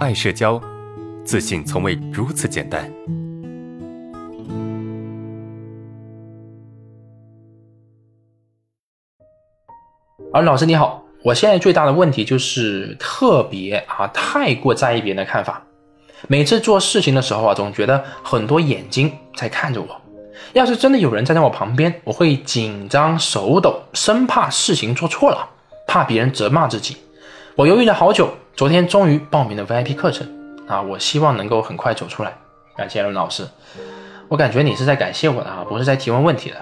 爱社交，自信从未如此简单。而老师你好，我现在最大的问题就是特别啊，太过在意别人的看法。每次做事情的时候啊，总觉得很多眼睛在看着我。要是真的有人站在我旁边，我会紧张手抖，生怕事情做错了，怕别人责骂自己。我犹豫了好久，昨天终于报名了 VIP 课程啊！我希望能够很快走出来。感谢伦老师，我感觉你是在感谢我的啊，不是在提问问题的。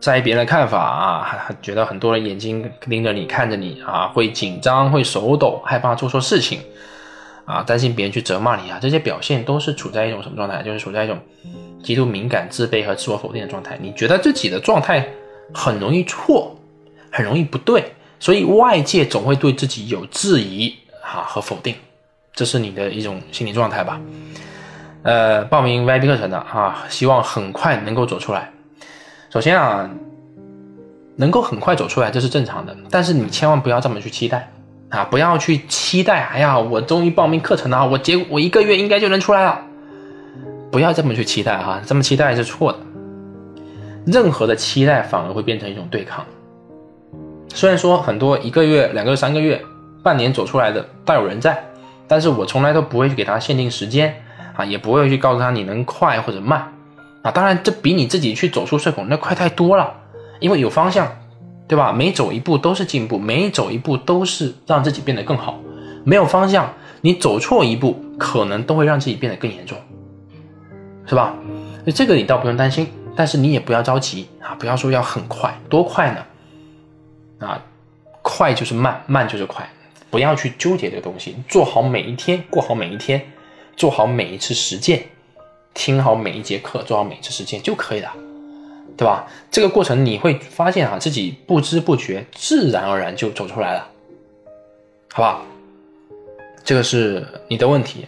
在意别人的看法啊，还觉得很多人眼睛盯着你看着你啊，会紧张，会手抖，害怕做错事情啊，担心别人去责骂你啊，这些表现都是处在一种什么状态？就是处在一种极度敏感、自卑和自我否定的状态。你觉得自己的状态很容易错，很容易不对。所以外界总会对自己有质疑啊和否定，这是你的一种心理状态吧？呃，报名 VIP 课程的啊，希望很快能够走出来。首先啊，能够很快走出来这是正常的，但是你千万不要这么去期待啊，不要去期待。哎呀，我终于报名课程了，我结我一个月应该就能出来了。不要这么去期待哈，这么期待是错的。任何的期待反而会变成一种对抗。虽然说很多一个月、两个月、三个月、半年走出来的大有人在，但是我从来都不会去给他限定时间啊，也不会去告诉他你能快或者慢啊。当然，这比你自己去走出社恐那快太多了，因为有方向，对吧？每走一步都是进步，每走一步都是让自己变得更好。没有方向，你走错一步，可能都会让自己变得更严重，是吧？那这个你倒不用担心，但是你也不要着急啊，不要说要很快，多快呢？啊，快就是慢，慢就是快，不要去纠结这个东西，做好每一天，过好每一天，做好每一次实践，听好每一节课，做好每一次实践就可以了，对吧？这个过程你会发现啊，自己不知不觉，自然而然就走出来了，好不好？这个是你的问题，